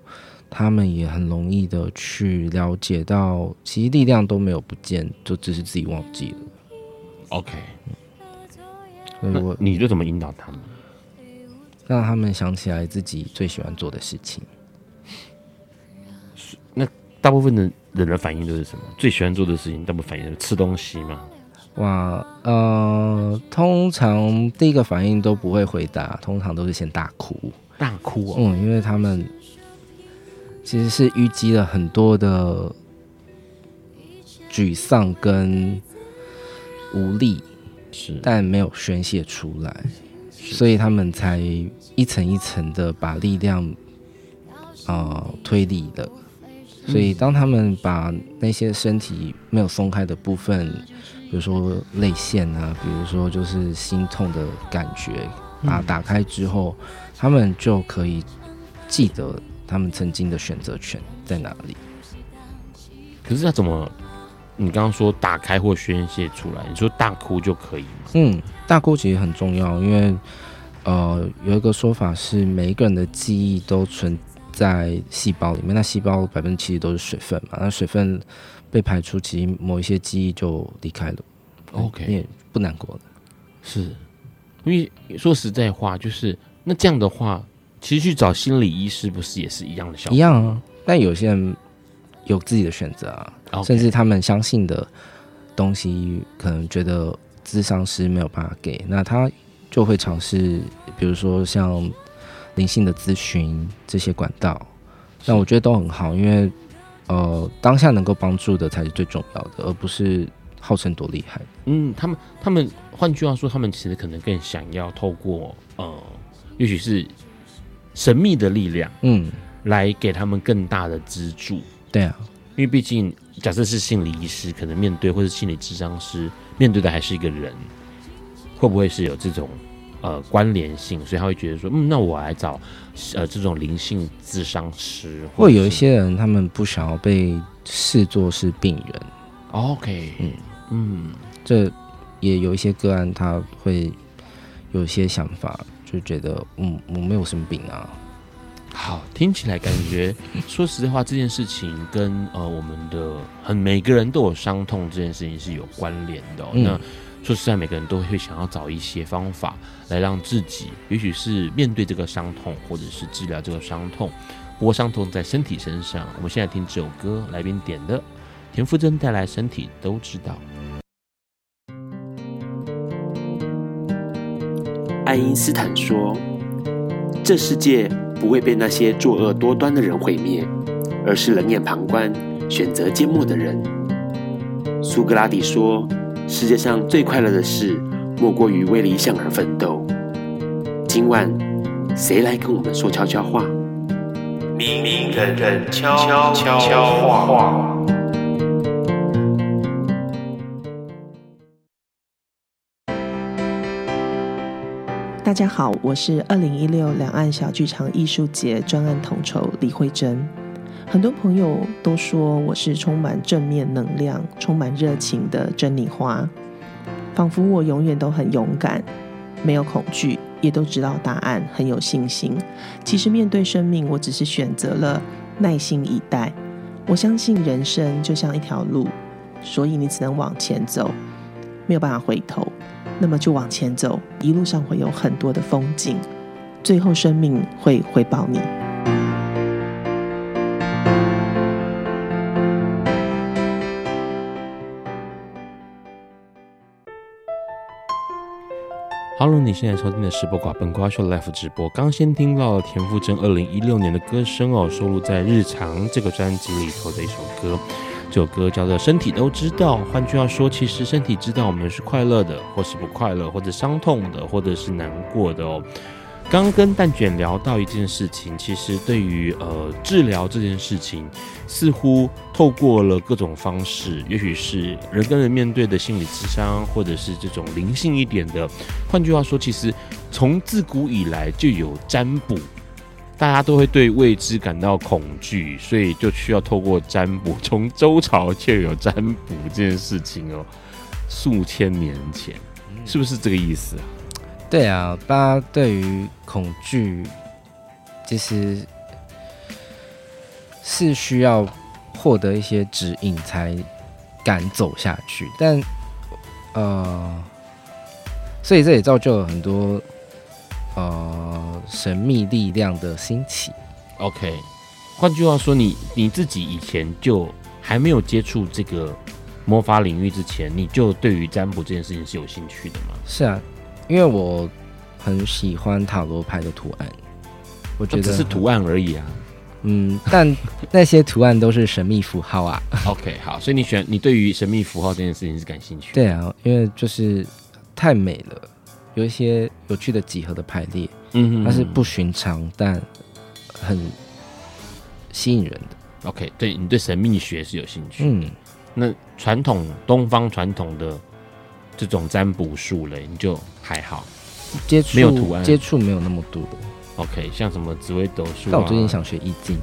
他们也很容易的去了解到，其实力量都没有不见，就只是自己忘记了。OK。那你就怎么引导他们，让他们想起来自己最喜欢做的事情？那大部分的人的反应都是什么？最喜欢做的事情，大部分反应是吃东西吗？哇，呃，通常第一个反应都不会回答，通常都是先大哭，大哭哦。嗯，因为他们其实是淤积了很多的沮丧跟无力。是，但没有宣泄出来，所以他们才一层一层的把力量啊、呃、推理的。所以当他们把那些身体没有松开的部分，比如说泪腺啊，比如说就是心痛的感觉，把它打开之后，他们就可以记得他们曾经的选择权在哪里。可是要怎么？你刚刚说打开或宣泄出来，你说大哭就可以吗？嗯，大哭其实很重要，因为呃有一个说法是每一个人的记忆都存在细胞里面，那细胞百分之七十都是水分嘛，那水分被排出，其实某一些记忆就离开了。OK，你也不难过的。是，因为说实在话，就是那这样的话，其实去找心理医师不是也是一样的效果？一样啊，但有些人。有自己的选择啊，Okay. 甚至他们相信的东西，可能觉得智商师没有办法给，那他就会尝试，比如说像灵性的咨询这些管道，那我觉得都很好，因为呃当下能够帮助的才是最重要的，而不是号称多厉害。嗯，他们他们换句话说，他们其实可能更想要透过呃，也许是神秘的力量，嗯，来给他们更大的资助。对啊，因为毕竟，假设是心理医师，可能面对或是心理智商师面对的还是一个人，会不会是有这种呃关联性？所以他会觉得说，嗯，那我来找呃这种灵性智商师。会有一些人，他们不想要被视作是病人。OK，嗯嗯，这也有一些个案，他会有一些想法，就觉得，嗯，我没有生病啊。好，听起来感觉，说实在话，这件事情跟呃我们的很每个人都有伤痛这件事情是有关联的哦。嗯。那说实在，每个人都会想要找一些方法来让自己，也许是面对这个伤痛，或者是治疗这个伤痛。不过伤痛在身体身上，我们现在听这首歌，来宾点的田馥甄带来《身体都知道》。爱因斯坦说：“这世界。”不会被那些作恶多端的人毁灭，而是冷眼旁观、选择缄默的人。苏格拉底说：“世界上最快乐的事，莫过于为理想而奋斗。”今晚，谁来跟我们说悄悄话？明明人人悄悄悄话。大家好，我是二零一六两岸小剧场艺术节专案统筹李惠贞。很多朋友都说我是充满正面能量、充满热情的珍妮花，仿佛我永远都很勇敢，没有恐惧，也都知道答案，很有信心。其实面对生命，我只是选择了耐心以待。我相信人生就像一条路，所以你只能往前走，没有办法回头。那么就往前走，一路上会有很多的风景，最后生命会回报你。哈喽你现在收听的是《播瓜本瓜秀》Live 直播。刚先听到了田馥甄二零一六年的歌声哦，收录在《日常》这个专辑里头的一首歌。这首歌叫做《身体都知道》。换句话说，其实身体知道我们是快乐的，或是不快乐，或者伤痛的，或者是难过的哦。刚跟蛋卷聊到一件事情，其实对于呃治疗这件事情，似乎透过了各种方式，也许是人跟人面对的心理智商，或者是这种灵性一点的。换句话说，其实从自古以来就有占卜，大家都会对未知感到恐惧，所以就需要透过占卜。从周朝就有占卜这件事情哦，数千年前，是不是这个意思啊？对啊，大家对于恐惧，其实是需要获得一些指引才敢走下去。但呃，所以这也造就了很多呃神秘力量的兴起。OK，换句话说，你你自己以前就还没有接触这个魔法领域之前，你就对于占卜这件事情是有兴趣的吗？是啊。因为我很喜欢塔罗牌的图案，我觉得只是图案而已啊。嗯，但 那些图案都是神秘符号啊。OK，好，所以你选你对于神秘符号这件事情是感兴趣？对啊，因为就是太美了，有一些有趣的几何的排列，嗯哼，它是不寻常但很吸引人的。OK，对你对神秘学是有兴趣？嗯，那传统东方传统的。这种占卜术嘞，你就还好，接触没有图案，接触没有那么多的。OK，像什么紫微斗数啊？但我最近想学易经，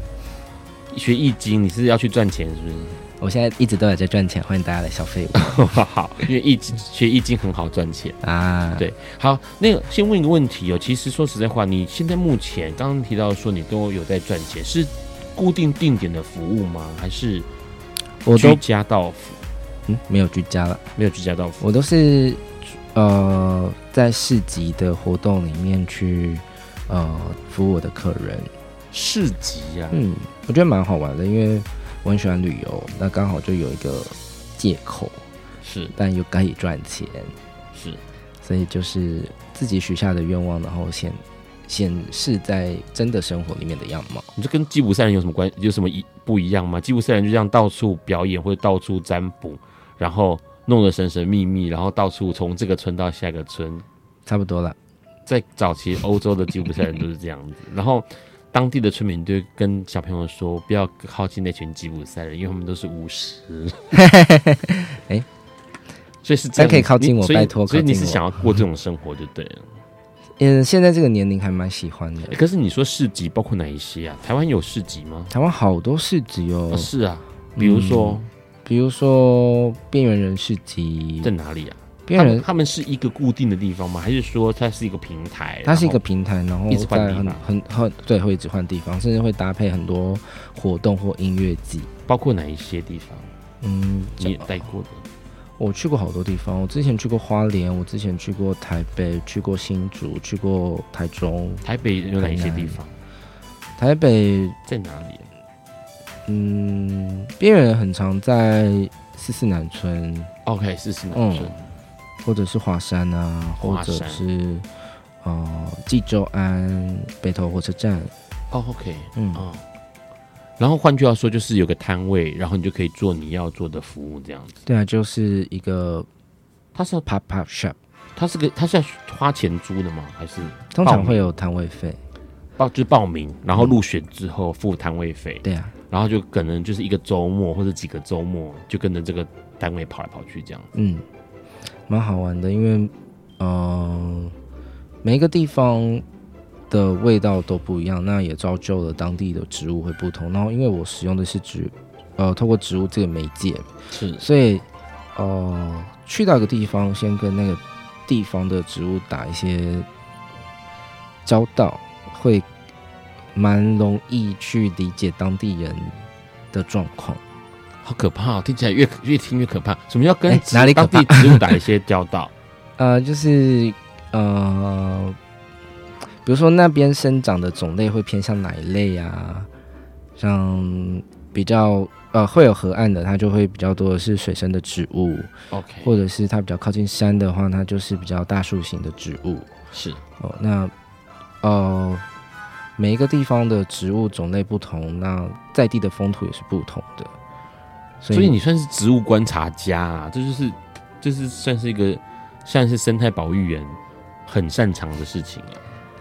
学易经你是要去赚钱是不是？我现在一直都有在赚钱，欢迎大家来消费我。好，因为易经学易经很好赚钱啊。对，好，那个先问一个问题哦。其实说实在话，你现在目前刚刚提到说你都有在赚钱，是固定定点的服务吗？还是我居家到府？嗯，没有居家了，没有居家到府。我都是呃在市集的活动里面去呃服务我的客人。市集呀、啊，嗯，我觉得蛮好玩的，因为我很喜欢旅游，那刚好就有一个借口，是，但又可以赚钱，是，所以就是自己许下的愿望，然后显显示在真的生活里面的样貌。你这跟吉普赛人有什么关？有什么一不一样吗？吉普赛人就这样到处表演，或者到处占卜。然后弄得神神秘秘，然后到处从这个村到下一个村，差不多了。在早期欧洲的吉普赛人都是这样子，然后当地的村民就跟小朋友说，不要靠近那群吉普赛人，因为他们都是巫师。哎，所以是这样，可以靠近我，拜托。所以你是想要过这种生活就对了。嗯，现在这个年龄还蛮喜欢的。可是你说市集包括哪一些啊？台湾有市集吗？台湾好多市集哦。哦是啊，比如说。嗯比如说边缘人市集在哪里啊？边缘人他们是一个固定的地方吗？还是说它是一个平台？它是一个平台，然后一直换地方，很很对，会一直换地方，甚至会搭配很多活动或音乐季。包括哪一些地方？嗯，你也带过的？我去过好多地方。我之前去过花莲，我之前去过台北，去过新竹，去过台中。台北有哪一些地方？台北在哪里？嗯，边缘人很常在四四南村，OK，四四南村，嗯，或者是华山啊，或者是呃济州安北投火车站，哦，OK，嗯，哦，然后换句话说，就是有个摊位，然后你就可以做你要做的服务，这样子。对啊，就是一个，它是 pop up shop，它是个，它是要花钱租的吗？还是通常会有摊位费？报就是报名，然后入选之后付摊位费。对啊。然后就可能就是一个周末或者几个周末，就跟着这个单位跑来跑去这样。嗯，蛮好玩的，因为嗯、呃，每一个地方的味道都不一样，那也造就了当地的植物会不同。然后因为我使用的是植，呃，透过植物这个媒介，是，所以呃，去到一个地方，先跟那个地方的植物打一些交道，会。蛮容易去理解当地人的状况，好可怕哦！听起来越越听越可怕。什么叫跟哪里当地植物打一些交道？呃，就是呃，比如说那边生长的种类会偏向哪一类啊？像比较呃会有河岸的，它就会比较多的是水生的植物，OK，或者是它比较靠近山的话，它就是比较大树型的植物。是哦，那呃每一个地方的植物种类不同，那在地的风土也是不同的。所以，所以你算是植物观察家啊，这就是这、就是算是一个像是生态保育员很擅长的事情啊。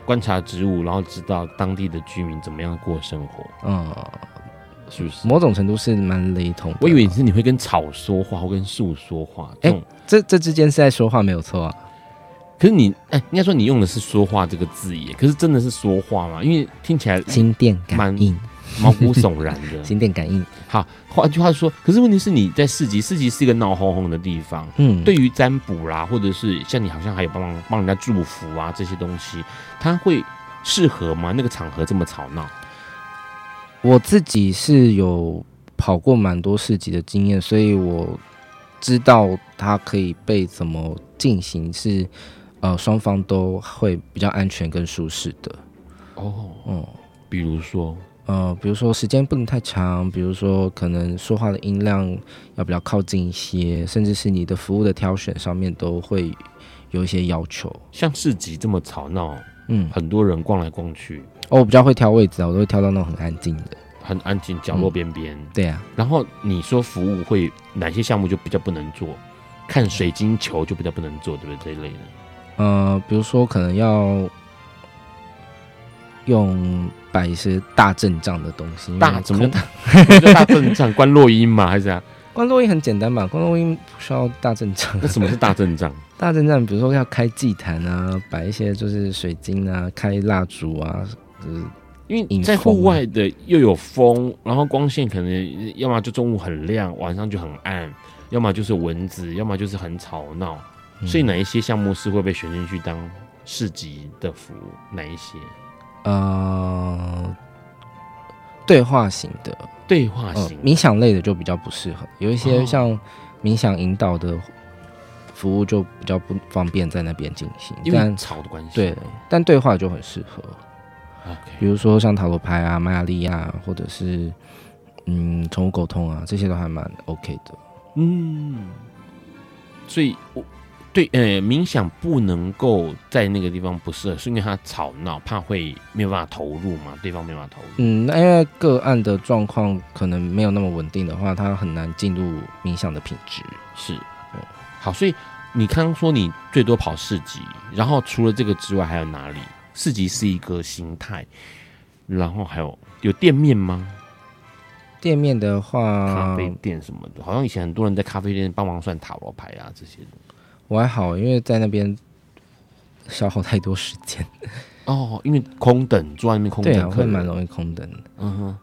观察植物，然后知道当地的居民怎么样过生活，嗯，是不是？某种程度是蛮雷同的。我以为你是你会跟草说话，或跟树说话。哎、欸，这这之间是在说话没有错啊。可是你哎、欸，应该说你用的是“说话”这个字眼，可是真的是说话吗？因为听起来心电感应。毛骨悚然的 心电感应。好，换句话说，可是问题是你在市集，市集是一个闹哄哄的地方。嗯，对于占卜啦，或者是像你好像还有帮忙帮人家祝福啊这些东西，它会适合吗？那个场合这么吵闹？我自己是有跑过蛮多市集的经验，所以我知道它可以被怎么进行是，是呃双方都会比较安全跟舒适的。哦，嗯，比如说。呃，比如说时间不能太长，比如说可能说话的音量要比较靠近一些，甚至是你的服务的挑选上面都会有一些要求。像市集这么吵闹，嗯，很多人逛来逛去。哦，我比较会挑位置啊，我都会挑到那种很安静的，很安静角落边边。嗯，对啊。然后你说服务会哪些项目就比较不能做？看水晶球就比较不能做，对不对？这一类的。呃，比如说可能要。用摆一些大阵仗的东西，大怎么大？大阵仗观落音吗？还是啊？观落音很简单吧？观落音不需要大阵仗。那什么是大阵仗？大阵仗，比如说要开祭坛啊，摆一些就是水晶啊，开蜡烛啊，就是因为你在户外的又有风，然后光线可能要么就中午很亮，晚上就很暗，要么就是蚊子，要么就是很吵闹。所以哪一些项目是会被选进去当市集的服务？哪一些？呃，对话型的，对话型、呃、冥想类的就比较不适合，有一些像冥想引导的服务就比较不方便在那边进行，因为吵的关系。对，但对话就很适合。比如说像塔罗牌啊、玛雅历啊，或者是嗯宠物沟通啊，这些都还蛮 OK 的。嗯，所以我。对，呃，冥想不能够在那个地方不适合，是因为他吵闹，怕会没有办法投入嘛，对方没有办法投入。嗯，那因为个案的状况可能没有那么稳定的话，他很难进入冥想的品质。是，嗯，好，所以你刚刚说你最多跑四级，然后除了这个之外还有哪里？四级是一个形态，然后还有有店面吗？店面的话，咖啡店什么的，好像以前很多人在咖啡店帮忙算塔罗牌啊这些的。我还好，因为在那边消耗太多时间。哦，因为空等坐在那边空等，对啊，会蛮容易空等的。嗯哼，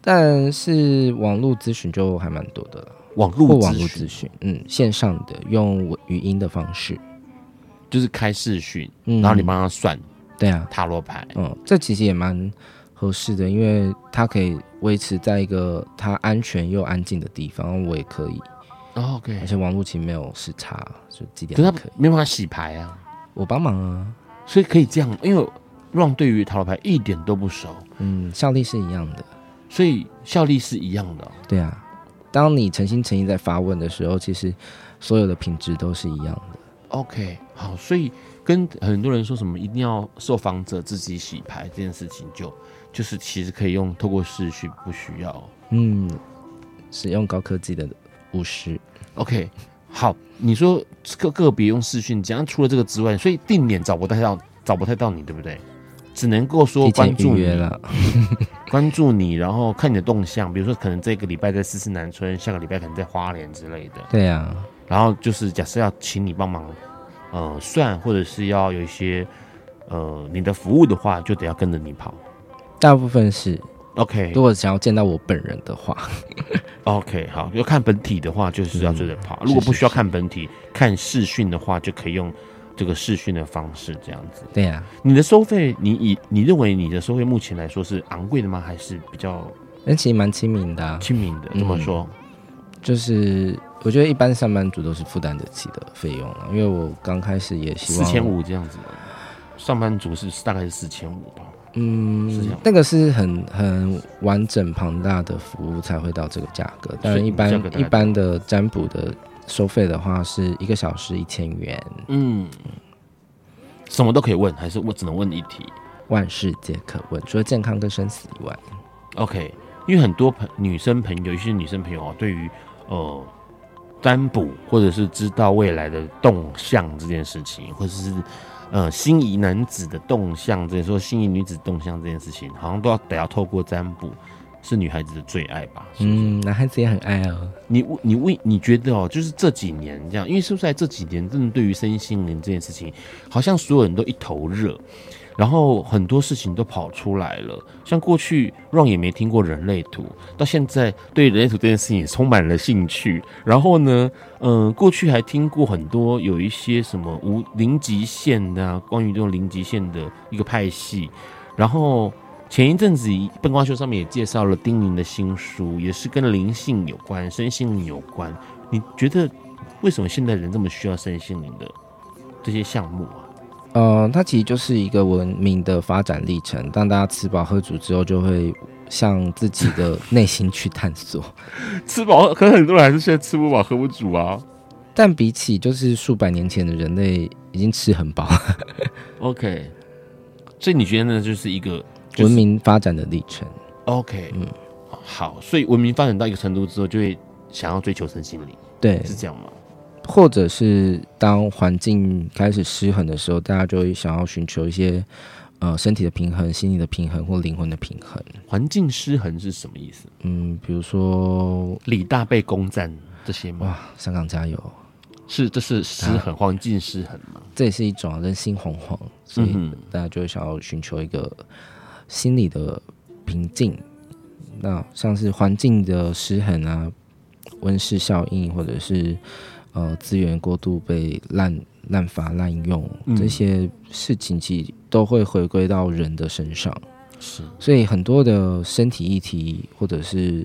但是网络咨询就还蛮多的。了。网络网络咨询，嗯，线上的用语音的方式，就是开视讯，然后你帮他算，对啊，塔罗牌，嗯，这其实也蛮合适的，因为他可以维持在一个他安全又安静的地方，我也可以。Oh, OK，而且网络其实没有时差，就几点？可是他没办法洗牌啊，我帮忙啊，所以可以这样。因为 Ron 对于塔罗牌一点都不熟，嗯，效力是一样的，所以效力是一样的哦。对啊，当你诚心诚意在发问的时候，其实所有的品质都是一样的。OK，好，所以跟很多人说什么一定要受访者自己洗牌这件事情就，就就是其实可以用透过视讯，不需要，嗯，使用高科技的。五十，OK，好，你说个个别用视讯讲，除了这个之外，所以定点找不太到，找不太到你，对不对？只能够说关注你了，关注你，然后看你的动向，比如说可能这个礼拜在四四南村，下个礼拜可能在花莲之类的。对啊，然后就是假设要请你帮忙，呃，算或者是要有一些呃你的服务的话，就得要跟着你跑。大部分是。OK，如果想要见到我本人的话，OK，好，要看本体的话，就是要追着跑。嗯、如果不需要看本体，是是是看视讯的话，就可以用这个视讯的方式这样子。对呀、啊，你的收费，你以你认为你的收费目前来说是昂贵的吗？还是比较？人其实蛮亲民的、啊，亲民的。怎么说？就是我觉得一般上班族都是负担得起的费用了。因为我刚开始也希望四千五这样子，上班族是大概是四千五吧。嗯，那个是很很完整庞大的服务才会到这个价格，当然一般一般的占卜的收费的话是一个小时一千元。嗯，什么都可以问，还是我只能问一题？万事皆可问，除了健康跟生死以外。OK，因为很多朋女生朋友，尤其是女生朋友啊，对于呃占卜或者是知道未来的动向这件事情，或者是。呃，心仪男子的动向，这些说心仪女子动向这件事情，好像都要得要透过占卜，是女孩子的最爱吧？是是嗯，男孩子也很爱哦。你你为你觉得哦，就是这几年这样，因为是不是在这几年，真的对于身心灵这件事情，好像所有人都一头热。然后很多事情都跑出来了，像过去 Ron 也没听过人类图，到现在对人类图这件事情也充满了兴趣。然后呢，嗯、过去还听过很多有一些什么无零极限的、啊，关于这种零极限的一个派系。然后前一阵子笨瓜秀上面也介绍了丁宁的新书，也是跟灵性有关、身心灵有关。你觉得为什么现代人这么需要身心灵的这些项目啊？呃，它其实就是一个文明的发展历程。当大家吃饱喝足之后，就会向自己的内心去探索。吃饱，可很多人还是现在吃不饱喝不足啊。但比起就是数百年前的人类，已经吃很饱。OK，所以你觉得呢？就是一个、就是、文明发展的历程。OK，嗯，好。所以文明发展到一个程度之后，就会想要追求身心灵。对，是这样吗？或者是当环境开始失衡的时候，大家就会想要寻求一些呃身体的平衡、心理的平衡或灵魂的平衡。环境失衡是什么意思？嗯，比如说李大被攻占这些吗？哇，香港加油！是，这是失衡，环境失衡嘛？这也是一种人心惶惶，所以大家就会想要寻求一个心理的平静。那像是环境的失衡啊，温室效应，或者是。呃，资源过度被滥滥发滥用，这些事情其实都会回归到人的身上。是，所以很多的身体议题或者是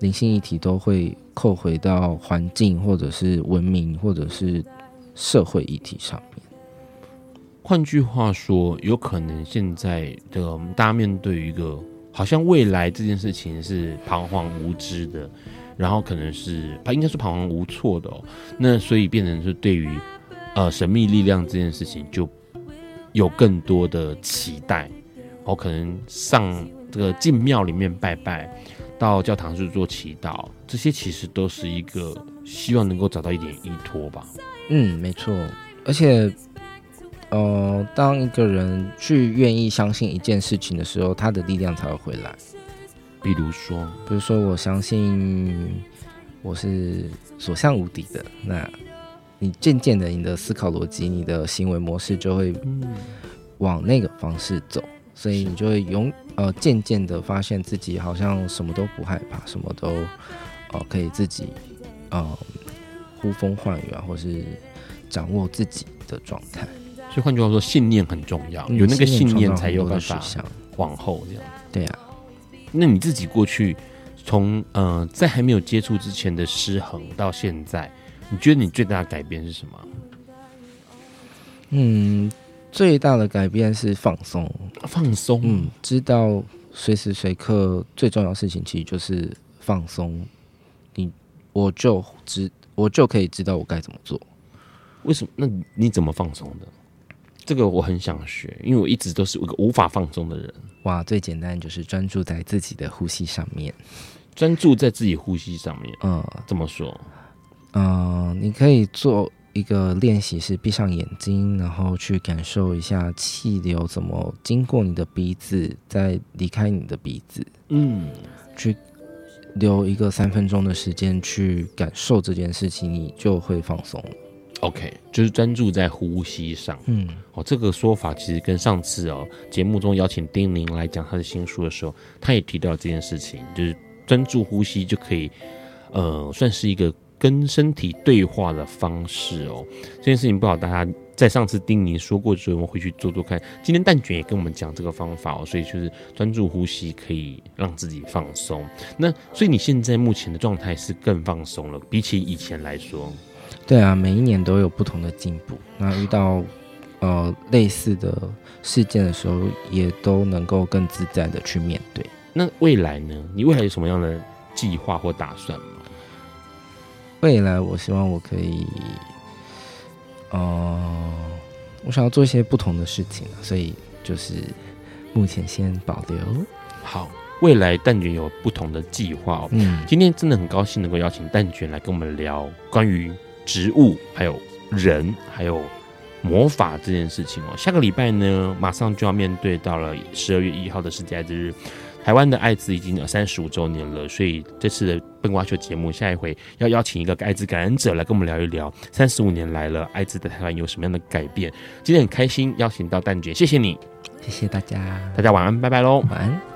灵性议题都会扣回到环境或者是文明或者是社会议题上面。换句话说，有可能现在的大家面对一个好像未来这件事情是彷徨无知的。然后可能是他应该是彷徨无措的哦，那所以变成是对于呃神秘力量这件事情就有更多的期待，我可能上这个进庙里面拜拜，到教堂去做祈祷，这些其实都是一个希望能够找到一点依托吧。嗯，没错，而且呃，当一个人去愿意相信一件事情的时候，他的力量才会回来。比如说，比如说，我相信我是所向无敌的。那你渐渐的，你的思考逻辑、你的行为模式就会往那个方式走，所以你就会永呃渐渐的发现自己好像什么都不害怕，什么都呃可以自己呃呼风唤雨啊，或是掌握自己的状态。所以换句话说，信念很重要，有那个信念才有办法往后这样。那你自己过去从呃在还没有接触之前的失衡到现在，你觉得你最大的改变是什么？嗯，最大的改变是放松，放松。嗯，知道随时随刻最重要的事情其实就是放松。你我就知我就可以知道我该怎么做。为什么？那你怎么放松的？这个我很想学，因为我一直都是一个无法放松的人。哇，最简单就是专注在自己的呼吸上面，专注在自己呼吸上面。嗯，怎么说？嗯，你可以做一个练习，是闭上眼睛，然后去感受一下气流怎么经过你的鼻子，再离开你的鼻子。嗯，去留一个三分钟的时间去感受这件事情，你就会放松。OK，就是专注在呼吸上。嗯，哦，这个说法其实跟上次哦节目中邀请丁宁来讲他的新书的时候，他也提到这件事情，就是专注呼吸就可以，呃，算是一个跟身体对话的方式哦。这件事情不好，大家在上次丁宁说过之后，我们回去做做看。今天蛋卷也跟我们讲这个方法哦，所以就是专注呼吸可以让自己放松。那所以你现在目前的状态是更放松了，比起以前来说。对啊，每一年都有不同的进步。那遇到呃类似的事件的时候，也都能够更自在的去面对。那未来呢？你未来有什么样的计划或打算吗？未来，我希望我可以，呃，我想要做一些不同的事情，所以就是目前先保留。好，未来蛋卷有不同的计划哦。嗯，今天真的很高兴能够邀请蛋卷来跟我们聊关于植物、还有人、还有魔法这件事情哦。下个礼拜呢，马上就要面对到了十二月一号的世界爱滋日。台湾的艾滋已经有三十五周年了，所以这次的笨瓜秀节目下一回要邀请一个艾滋感染者来跟我们聊一聊，三十五年来了，艾滋在台湾有什么样的改变？今天很开心邀请到蛋卷，谢谢你，谢谢大家，大家晚安，拜拜喽，晚安。